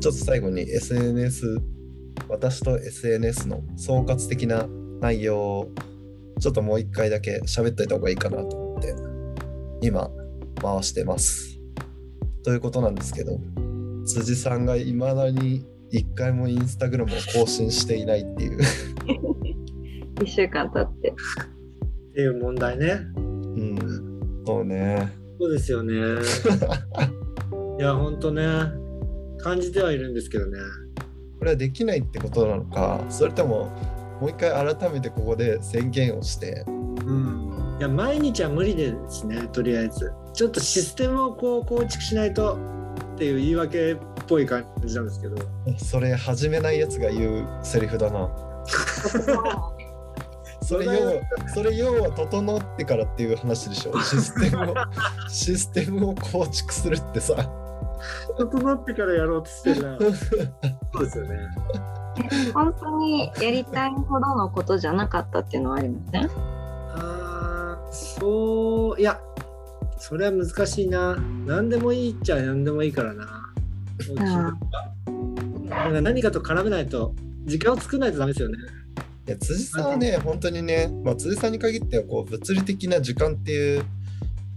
ちょっと最後に SNS 私と SNS の総括的な内容をちょっともう一回だけ喋っといた方がいいかなと思って今回してます。ということなんですけど辻さんがいまだに一回もインスタグラムを更新していないっていう、1週間経って。っていう問題ね。うん、そうね。そうですよね。いや、ほんとね。感じてはいるんですけどね。これはできないってことなのかそれとももう一回改めてここで宣言をしてうん。いや、毎日は無理ですね、とりあえず。ちょっとシステムをこう構築しないとっていう言い訳っぽい感じなんですけど。それ始めないやつが言うセリフだな それ要はそれ要は整ってからっていう話でしょシステムをシステムを構築するってさ整ってからやろうとしてるな。そうですよね。本当にやりたいほどのことじゃなかったっていうのはありませんあーそういやそれは難しいな。何でもいいっちゃ何でもいいからな。なんか何かと絡めないと時間を作らないとダメですよね。いや辻さんはね本当にね、まあ、辻さんに限ってはこう物理的な時間っていう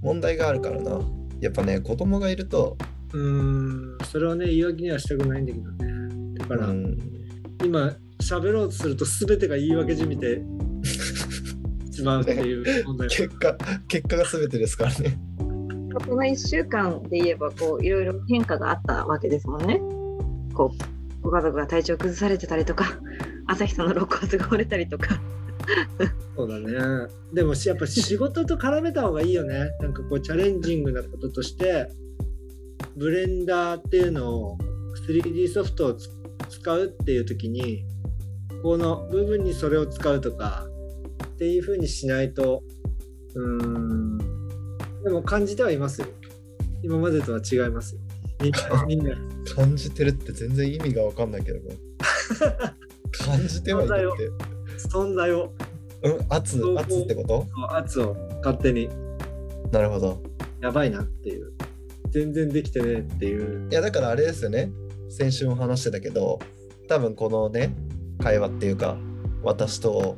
問題があるからな。やっぱね子供がいると、うーんそれをね言い訳にはしたくないんだけどねだから、うん、今喋ろうとすると全てが言い訳じみてしまうっていう問題 結果結果が全てですからねこの1週間で言えばこういろいろ変化があったわけですもんね。こうご家族が体調崩されてたりとか朝日さんの肋骨が折れたりとか。そうだね。でもしやっぱ仕事と絡めた方がいいよね。なんかこうチャレンジングなこととして、ブレンダーっていうのを 3D ソフトをつ使うっていう時に、この部分にそれを使うとかっていう風にしないと、うーん、でも感じてはいますよ。今までとは違いますよ。みんな。感じてるって全然意味が分かんないけどね感じてはいるって存在を、うん圧圧ってこと？圧を勝手になるほどやばいなっていう。全然できてねえっていう。いやだからあれですよね先週も話してたけど多分このね会話っていうか私と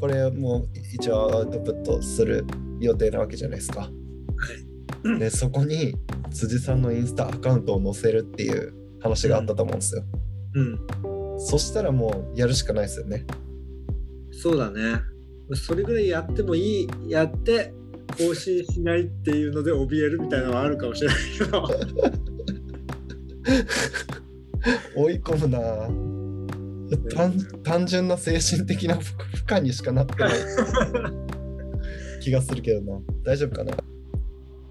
これも一応アウトプットする予定なわけじゃないですか。でそこに辻さんのインスタアカウントを載せるっていう話があったと思うんですよ。うん。そしたらもうやるしかないですよね。そうだね。それぐらいやってもいい、やって更新しないっていうので怯えるみたいなのはあるかもしれないけど。追い込むな単単純な精神的な負負荷にしかなってない気がするけどな大丈夫かな？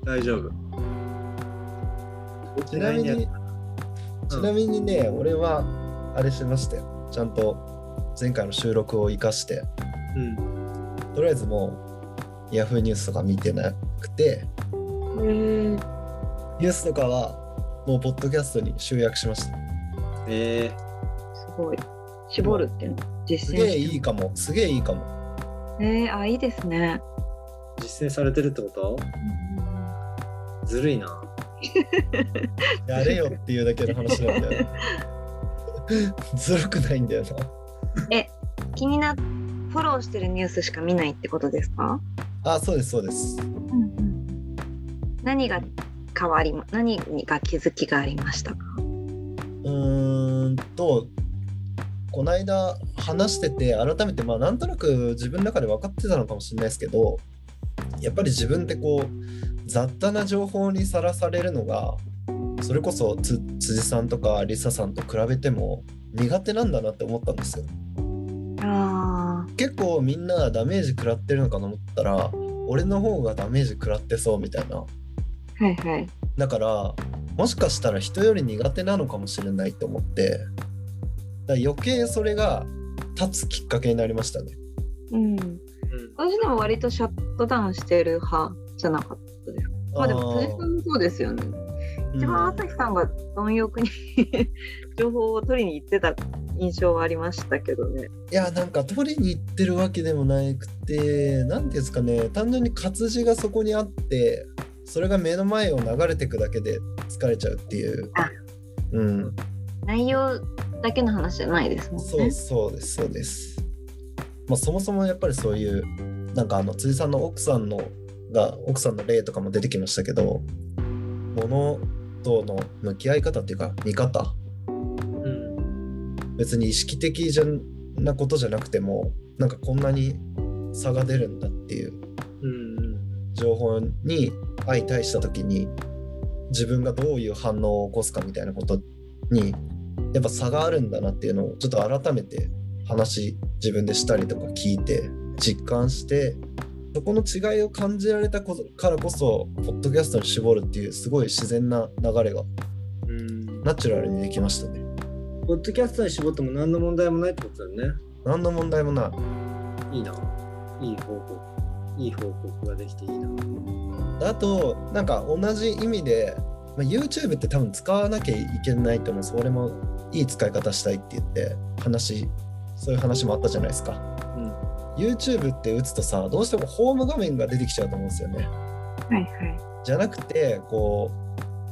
大丈夫。ちなみに、ちなみにね、俺はあれしましたよ。ちゃんと前回の収録を生かして、うん。とりあえずもう Yahoo ニュースとか見てなくて、ニュースとかはもうポッドキャストに集約しました。えすごい。絞るっていうの実すげえいいかも、すげえいいかも。えー、あいいですね。ー、実践されてるってこと？ずるいな。やれよっていうだけの話なんだよ。ずるくないんだよな。気になっフォローしてるニュースしか見ないってことですか、あ、そうです、そうです。何が変わりま何が気づきがありましたか？うーんと、この間話してて、改めて、まあ、なんとなく自分の中で分かってたのかもしれないですけど、やっぱり自分ってこう、雑多な情報にさらされるのが、それこそつ辻さんとかリサさんと比べても苦手なんだなって思ったんですよ。あ結構みんなダメージ食らってるのかと思ったら、俺の方がダメージ食らってそうみたいな。ーはいはい。だからもしかしたら人より苦手なのかもしれないと思ってだ余計それが立つきっかけになりましたね。うん。うん。私でも割とシャットダウンしてる派じゃなかったですか？まあでも辻さんもそうですよね。一番朝日さんが貪欲に 情報を取りに行ってた印象はありましたけどね。いやなんか取りに行ってるわけでもなくて何ですかね単純に活字がそこにあってそれが目の前を流れてくだけで疲れちゃうっていうあ。うん、内容だけの話じゃないですもんね。そうそうですそうです。まあそもそもやっぱりそういうなんかあの辻さんの奥さんのが奥さんの例とかも出てきましたけど物との向き合い方っていうか見方うん別に意識的じゃなことじゃなくてもなんかこんなに差が出るんだっていううん情報に相対した時に自分がどういう反応を起こすかみたいなことにやっぱ差があるんだなっていうのをちょっと改めて話自分でしたりとか聞いて実感してそこの違いを感じられたことからこそポッドキャストに絞るっていうすごい自然な流れがうん。ナチュラルにできましたねポッドキャストに絞っても何の問題もないってことだよね。何の問題もないいいな。いい報告。いい報告ができていいな。あとなんか同じ意味で、まあ、YouTube って多分使わなきゃいけないと思うそれもいい使い方したいって言って話そういう話もあったじゃないですかうん。YouTube って打つとさどうしてもホーム画面が出てきちゃうと思うんですよねはいはい。じゃなくてこ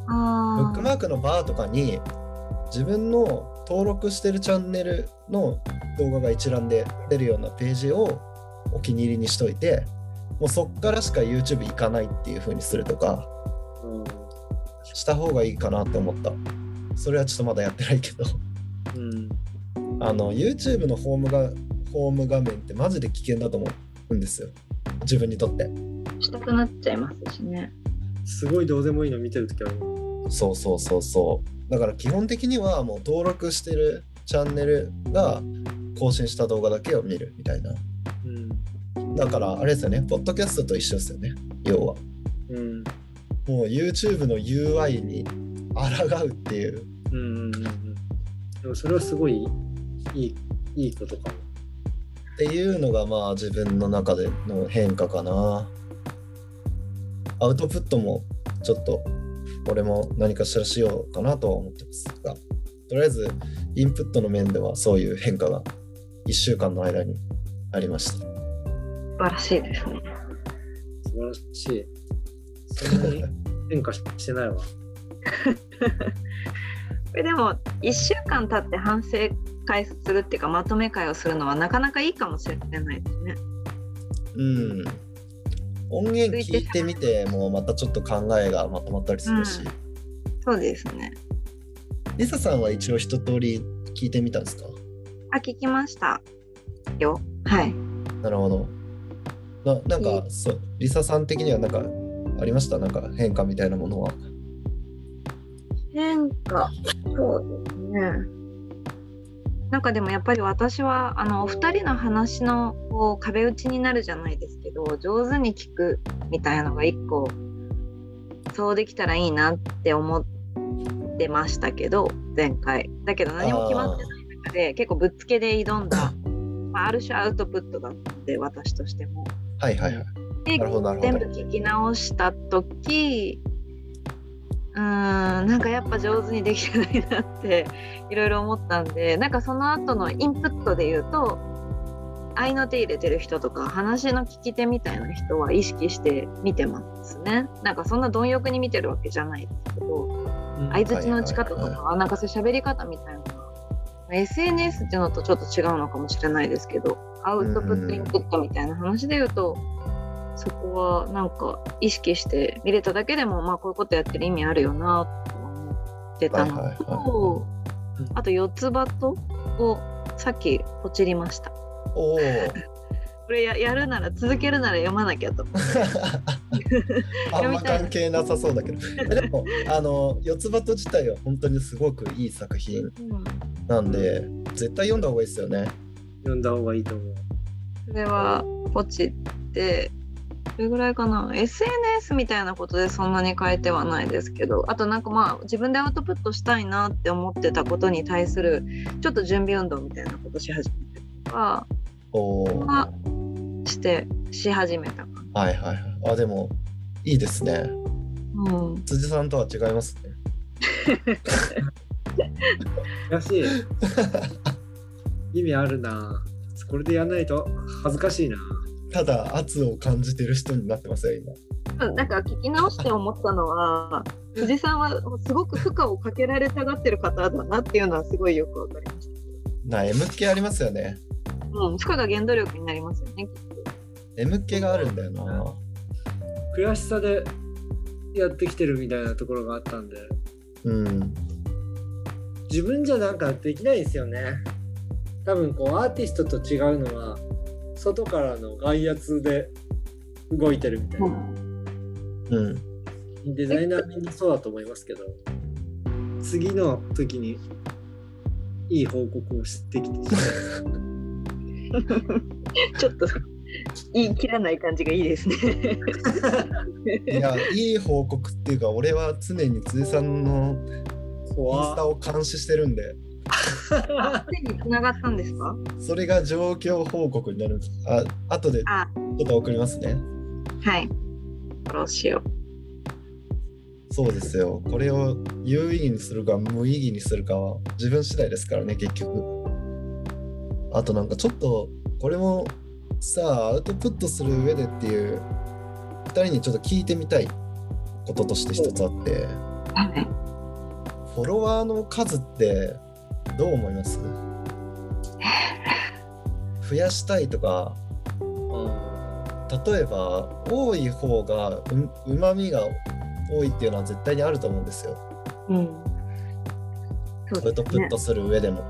うあブックマークのバーとかに自分の登録してるチャンネルの動画が一覧で出るようなページをお気に入りにしといてもうそっからしか YouTube 行かないっていう風にするとかした方がいいかなって思ったそれはちょっとまだやってないけどうん。あの YouTube のホームがホーム画面ってマジで危険だと思うんですよ自分にとってしたくなっちゃいますしね。すごいどうでもいいの見てるときあ。そうそうそうそうだから基本的にはもう登録してるチャンネルが更新した動画だけを見るみたいなうん。だからあれですよねポッドキャストと一緒ですよね要はうん。もう YouTube の UI に抗うっていううんうんうんうん。でもそれはすごいいい、いいことかも。っていうのがまあ自分の中での変化かなアウトプットもちょっと俺も何かしらしようかなとは思ってますがとりあえずインプットの面ではそういう変化が1週間の間にありました素晴らしいですね。素晴らしい。そんなに変化してないわ。これでも1週間経って反省会するっていうかまとめ会をするのはなかなかいいかもしれないですね。うん音源聞いてみてもまたちょっと考えがまとまったりするし、そうですね。リサさんは一応一通り聞いてみたんですか？あ、聞きましたよ。はい。なるほど。ななんか、そう、リサさん的にはなんかありました？なんか変化みたいなものは。変化、そうですね。なんかでもやっぱり私はあのお二人の話のこう壁打ちになるじゃないですけど上手に聞くみたいなのが一個そうできたらいいなって思ってましたけど前回だけど何も決まってない中で結構ぶっつけで挑んだ、まあ、ある種アウトプットだったんで私としても。はいはいはい。で全部聞き直した時うーんなんかやっぱ上手にできてないなっていろいろ思ったんでなんかその後のインプットで言うと合いの手入れてる人とか話の聞き手みたいな人は意識して見てますね。なんかそんな貪欲に見てるわけじゃないですけどうん。相づちの打ち方とかなんかそう喋り方みたいな SNS っていうのとちょっと違うのかもしれないですけどアウトプットインプットみたいな話で言うとそこはなんか意識して見れただけでもまあこういうことやってる意味あるよなと思ってたのはいはいはいとあと四つ葉とをさっきポチりましたおお。これややるなら続けるなら読まなきゃと思って あんま関係なさそうだけど。でも、あの、四つ葉と自体は本当にすごくいい作品なんで、絶対読んだ方がいいですよね。読んだ方がいいと思う。それはポチってどれぐらいかな？SNS みたいなことでそんなに変えてはないですけどあとなんかまあ自分でアウトプットしたいなって思ってたことに対するちょっと準備運動みたいなことし始めたりとか。ははしてし始めたかいはいはい。あ、でも、いいですね。な、うん、辻さんとは違いますね。らしい。意味あるな。これでやんないと恥ずかしいな。ただ圧を感じてる人になってますよ今。なんか聞き直して思ったのは辻さんはすごく負荷をかけられたがってる方だなっていうのはすごいよくわかりました。な M 系ありますよね。うん、負荷が原動力になりますよね。M 系があるんだよな。悔しさでやってきてるみたいなところがあったんでうん。自分じゃなんかできないんですよね多分こうアーティストと違うのは外からの外圧で動いてるみたいな、うん。デザイナーみんなそうだと思いますけど次の時にいい報告をしてきて ちょっと言い切らない感じがいいですね。いや、いい報告っていうか、俺は常に辻さんのインス怖タを監視してるんで、手に繋がったんですか？それが状況報告になる。あ、後でちあ、ょっと送りますね。はい。フォローしよそうですよ。これを有意義にするか無意義にするかは自分次第ですからね、結局。あとなんかちょっと、これもさあ、アウトプットする上でっていう、二人にちょっと聞いてみたいこととして一つあって、う。はい。フォロワーの数ってどう思います？増やしたいとか、例えば多い方がうまみが多いっていうのは絶対にあると思うんですよ。うん。そアウトうですね。プットする上でも。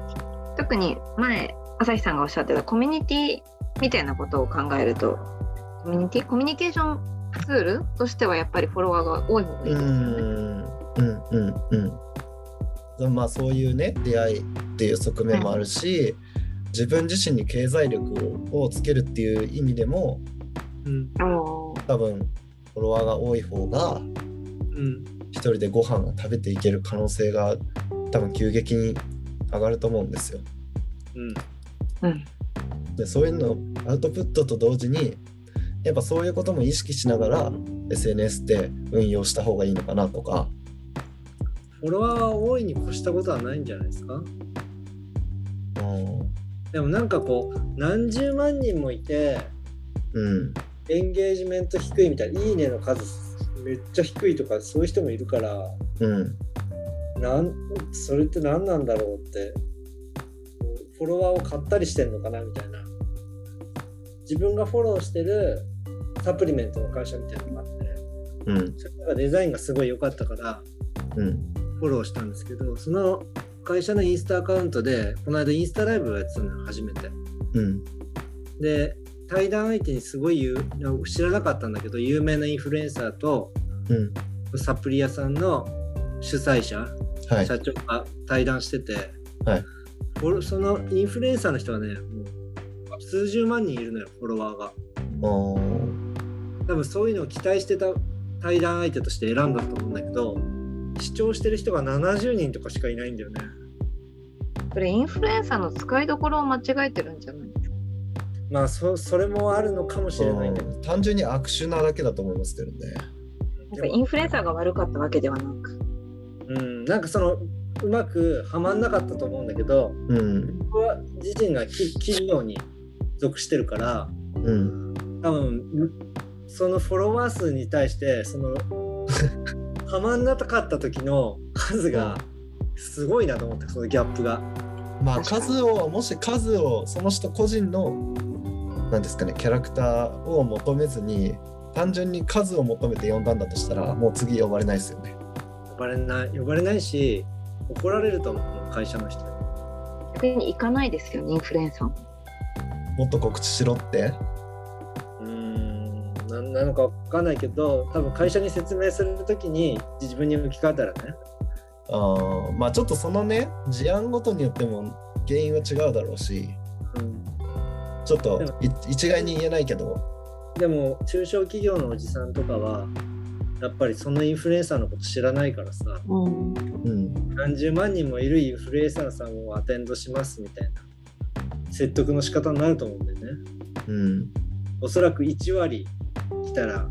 特に前、朝日さんがおっしゃってたコミュニティみたいなことを考えると、コミュニティコミュニケーションツールとしてはやっぱりフォロワーが多い方がいいですよね。うんうんうんうん。まあそういうね出会いっていう側面もあるし、自分自身に経済力をつけるっていう意味でもうん多分フォロワーが多い方がうん一人でご飯が食べていける可能性が多分急激に上がると思うんですよ。うんうん。でそういうのアウトプットと同時にやっぱそういうことも意識しながら SNS って運用した方がいいのかなとか。フォロワーは多いに越したことはないんじゃないですか？うん。でもなんかこう何十万人もいてうん。エンゲージメント低いみたいな「いいね」の数めっちゃ低いとかそういう人もいるからうん。なんそれって何なんだろうってフォロワーを買ったりしてんのかなみたいな。自分がフォローしてるサプリメントの会社みたいなのがあってうん。それがデザインがすごい良かったからうんフォローしたんですけどその会社のインスタアカウントでこの間インスタライブをやってたのよ初めて。うん。で対談相手にすごい知らなかったんだけど有名なインフルエンサーとうん。サプリ屋さんの主催者はい。社長が対談してて、はい。そのインフルエンサーの人はねもう数十万人いるのよフォロワーが。多分そういうのを期待してた対談相手として選んだと思うんだけど視聴してる人が70人とかしかいないんだよねこれインフルエンサーの使いどころを間違えてるんじゃない？ですか。まあそそれもあるのかもしれないんだけどうん単純に悪手なだけだと思いますけどね。なんかインフルエンサーが悪かったわけではなく。うん、なんかそのうまくはまんなかったと思うんだけどうん僕は自身がき企業に属してるからうん多分そのフォロワー数に対してその はまんなかった時の数がすごいなと思ってそのギャップが。まあ数をもし数をその人個人のなんですかねキャラクターを求めずに単純に数を求めて呼んだんだとしたらもう次呼ばれないですよね。呼ばれない呼ばれないし怒られると思う会社の人に。逆に行かないですよね、インフルエンサーも。もっと告知しろって。なのかわかんないけど多分会社に説明する時に自分に向き換えたらね。あーまあちょっとそのね事案ごとによっても原因は違うだろうしうん。ちょっとい一概に言えないけど。でも中小企業のおじさんとかはやっぱりそのインフルエンサーのこと知らないからさうん。うん。何十万人もいるインフルエンサーさんをアテンドしますみたいな説得の仕方になると思うんだよね。うん。おそらく1割来たら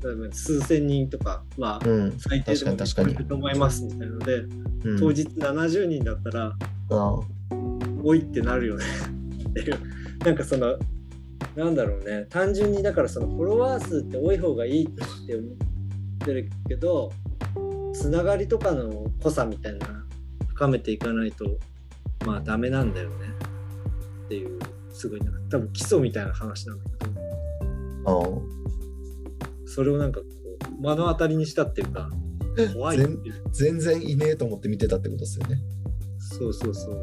多分数千人とかはうん。最低でも確かに確かに。来ると思いますみたいなので、うん。当日70人だったらあ多いってなるよね。っていう。なんかそのなんだろうね。単純にだからそのフォロワー数って多い方がいいって思ってるけどつながりとかの濃さみたいな深めていかないとまあダメなんだよね。っていうすごいなんか多分基礎みたいな話なんだけど。あそれをなんかこう目の当たりにしたっていうか怖い全然いねえと思って見てたってことですよね。そうそうそう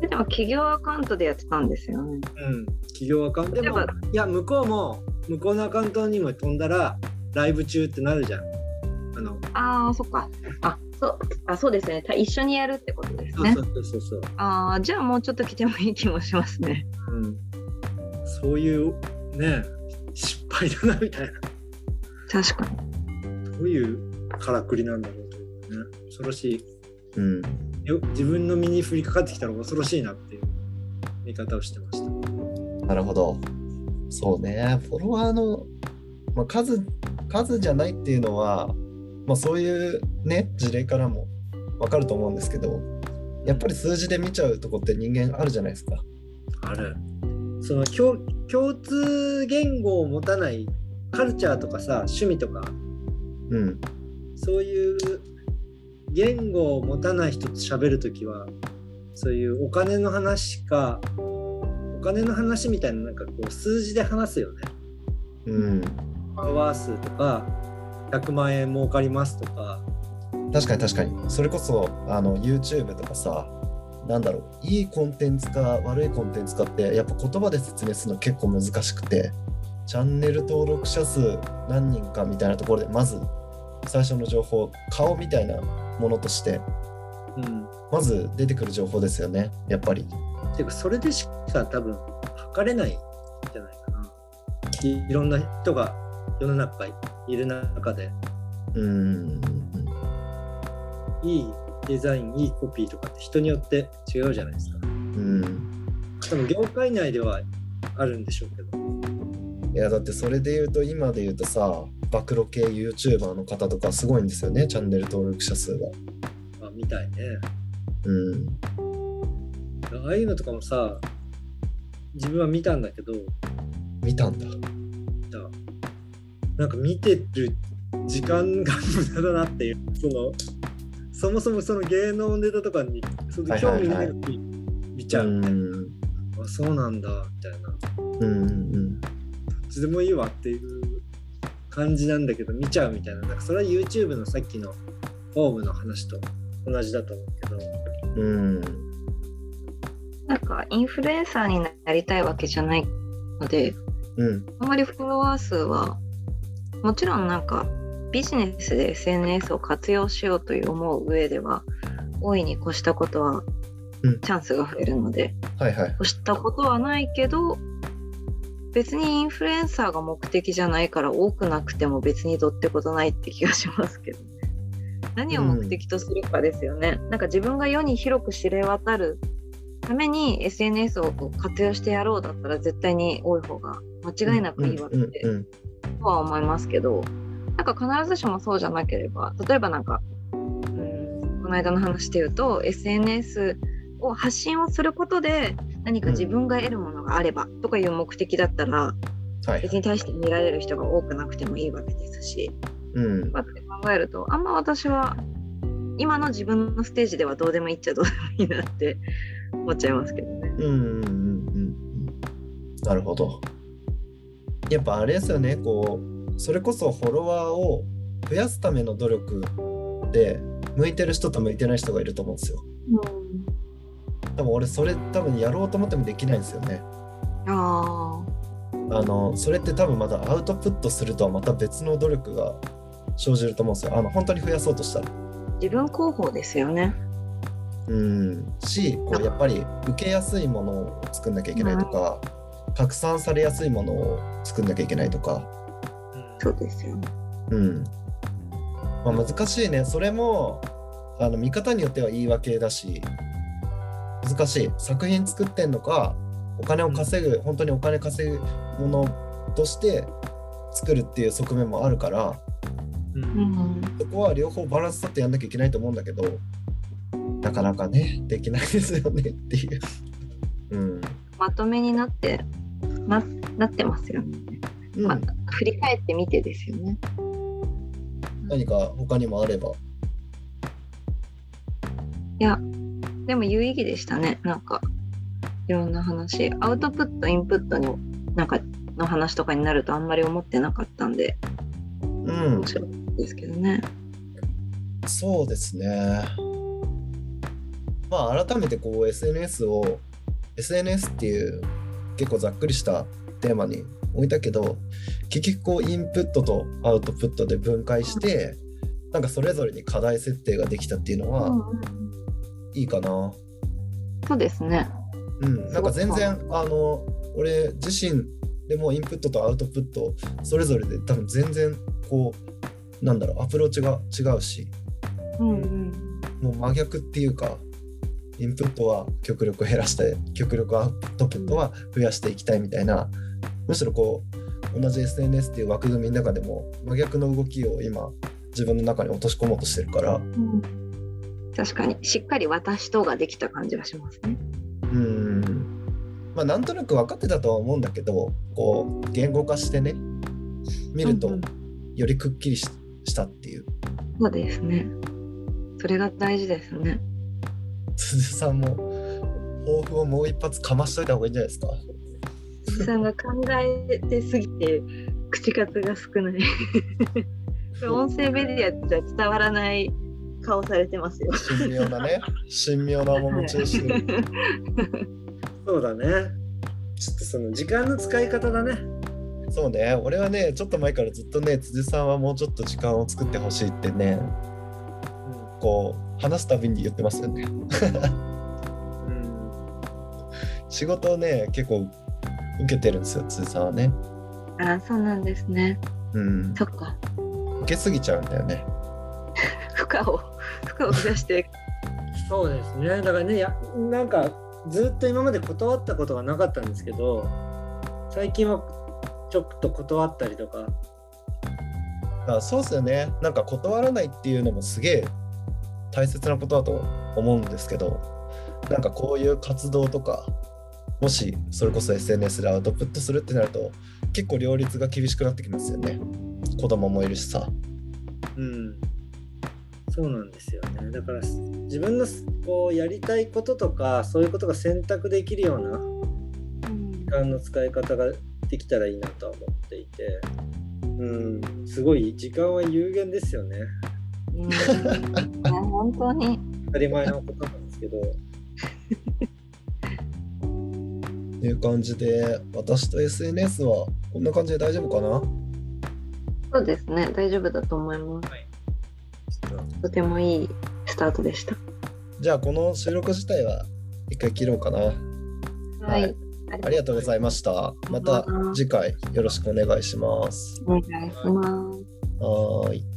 でも企業アカウントでやってたんですよね。うん企業アカウントでもいや向こうも向こうのアカウントにも飛んだらライブ中ってなるじゃんあのああ、そっか。あ、そう、あ、そうですね。た一緒にやるってことですねそ。うそうそうそうああ、じゃあもうちょっと来てもいい気もしますね。うん、そういうね失敗だなみたいな確かに。どういうからくりなんだろうと思ってね恐ろしいうん。よ自分の身に降りかかってきたら恐ろしいなっていう見方をしてましたなるほど。そうね。フォロワーの、まあ、数、数じゃないっていうのは、まあ、そういうね、事例からもわかると思うんですけど、やっぱり数字で見ちゃうとこって人間あるじゃないですか。あるその共共通言語を持たないカルチャーとかさ趣味とかうん。そういう言語を持たない人と喋るときはそういうお金の話かお金の話みたいななんかこう数字で話すよねうん。フォロワー数とか100万円儲かりますとか確かに確かに。それこそ、あの、YouTube とかさ、なんだろう、いいコンテンツか悪いコンテンツかって、やっぱ言葉で説明するの結構難しくて、チャンネル登録者数何人かみたいなところで、まず最初の情報、顔みたいなものとして、うんまず出てくる情報ですよね、やっぱり。ていうかそれでしか多分測れないんじゃないかないいろんな人が世の中いる中でうん。いいデザインいいコピーとかって人によって違うじゃないですかうん。多分業界内ではあるんでしょうけどいや、だってそれで言うと、今で言うとさ、暴露系 YouTuber の方とかすごいんですよね、チャンネル登録者数が。まあみたいねうん。ああいうのとかもさ自分は見たんだけど見たんだ。だなんか見てる時間が無駄だなっていうそのそもそもその芸能ネタとかにその興味ないのに見ちゃう、ん。あそうなんだみたいなどうんうんっちでもいいわっていう感じなんだけど見ちゃうみたいななんかそれは YouTube のさっきのフォームの話と同じだと思うけどうん。なんかインフルエンサーになりたいわけじゃないので、うん。あまりフォロワー数はもちろんなんかビジネスで SNS を活用しようという思う上では大いに越したことはうんチャンスが増えるので、はいはい。越したことはないけど別にインフルエンサーが目的じゃないから多くなくても別にどってことないって気がしますけどね。何を目的とするかですよね。なんか自分が世に広く知れ渡るために SNS を活用してやろうだったら絶対に多い方が間違いなくいいわけで、うんうんとは思いますけどなんか必ずしもそうじゃなければ例えばなんかうんこの間の話で言うと SNS を発信をすることで何か自分が得るものがあればとかいう目的だったらうんはい別。に対して見られる人が多くなくてもいいわけですし、うん。まあって考えるとあんま私は今の自分のステージではどうでもいいっちゃどうでもいいなって思っちゃいますけどね。うんうんうんうん。なるほど。やっぱあれですよね、こう、それこそフォロワーを増やすための努力で、向いてる人と向いてない人がいると思うんですよ。多分俺、それ多分やろうと思ってもできないんですよね。ああの、それって多分まだアウトプットするとはまた別の努力が生じると思うんですよ。あの、本当に増やそうとしたら。ー自分広報ですよね。うん、しこうやっぱり受けやすいものを作んなきゃいけないとか、拡散されやすいものを作んなきゃいけないとか、そうですよね。うんまあ、難しいねそれもあの見方によっては言い訳だし難しい作品作ってんのかお金を稼ぐ、本当にお金稼ぐものとして作るっていう側面もあるからうんうんそこは両方バランス取ってやんなきゃいけないと思うんだけどなかなかねできないですよねっていう。うんまとめになってななってますよね。うんまあ、振り返ってみてですよね。何か他にもあれば。いや、でも有意義でしたね。なんか、いろんな話。アウトプット、インプットの、なんか、の話とかになるとあんまり思ってなかったんで、うん面、白いですけどね。そうですね。まあ改めてこう SNS を SNS っていう結構ざっくりしたテーマに置いたけど結局こうインプットとアウトプットで分解してなんかそれぞれに課題設定ができたっていうのはうんうんいいかな。そうですね。うん、なんか全然あの俺自身でもインプットとアウトプットそれぞれで多分全然こうなんだろうアプローチが違うしうんうん。もう真逆っていうかインプットは極力減らして極力アウトプットは増やしていきたいみたいなむしろこう同じ SNS っていう枠組みの中でも真逆の動きを今自分の中に落とし込もうとしてるから。うん。確かに、しっかり私とができた感じがしますね。うん。まあなんとなく分かってたとは思うんだけどこう言語化してね見るとよりくっきりししたっていう。そうですね。それが大事ですね。鈴さんも抱負をもう一発かましといた方がいいんじゃないですか鈴さんが考えてすぎて口数が少ない。これ音声メディアじゃ伝わらない顔されてますよ。神妙なね神妙な面持ちをしてるそうだね。ちょっとその時間の使い方だね。そうね、俺はね、ちょっと前からずっとね、辻さんはもうちょっと時間を作ってほしいってね、こう、話すたびに言ってますよね。うん。仕事をね、結構受けてるんですよ、辻さんはね。あ、そうなんですね。うん。そっか。受けすぎちゃうんだよね。負荷を負荷を増やして。そうですね。だからね、やなんかずっと今まで断ったことがなかったんですけど、最近はちょっと断ったりとか、だからそうですよね。なんか断らないっていうのもすげえ大切なことだと思うんですけど、なんかこういう活動とか、もしそれこそ SNS でアウトプットするってなると、結構両立が厳しくなってきますよね。子供もいるしさ。うん。そうなんですよね。だから自分のこうやりたいこととか、そういうことが選択できるような時間の使い方ができたらいいなとは思っていて、うん、すごい時間は有限ですよね。うん、ね本当に。当たり前のことなんですけど、いう感じで、私と SNS はこんな感じで大丈夫かな？そうですね。大丈夫だと思います。ちょっとてもいいスタートでした。じゃあこの収録自体は一回切ろうかな。はい。ありがとうございました。また次回よろしくお願いします。お願いします。はーい。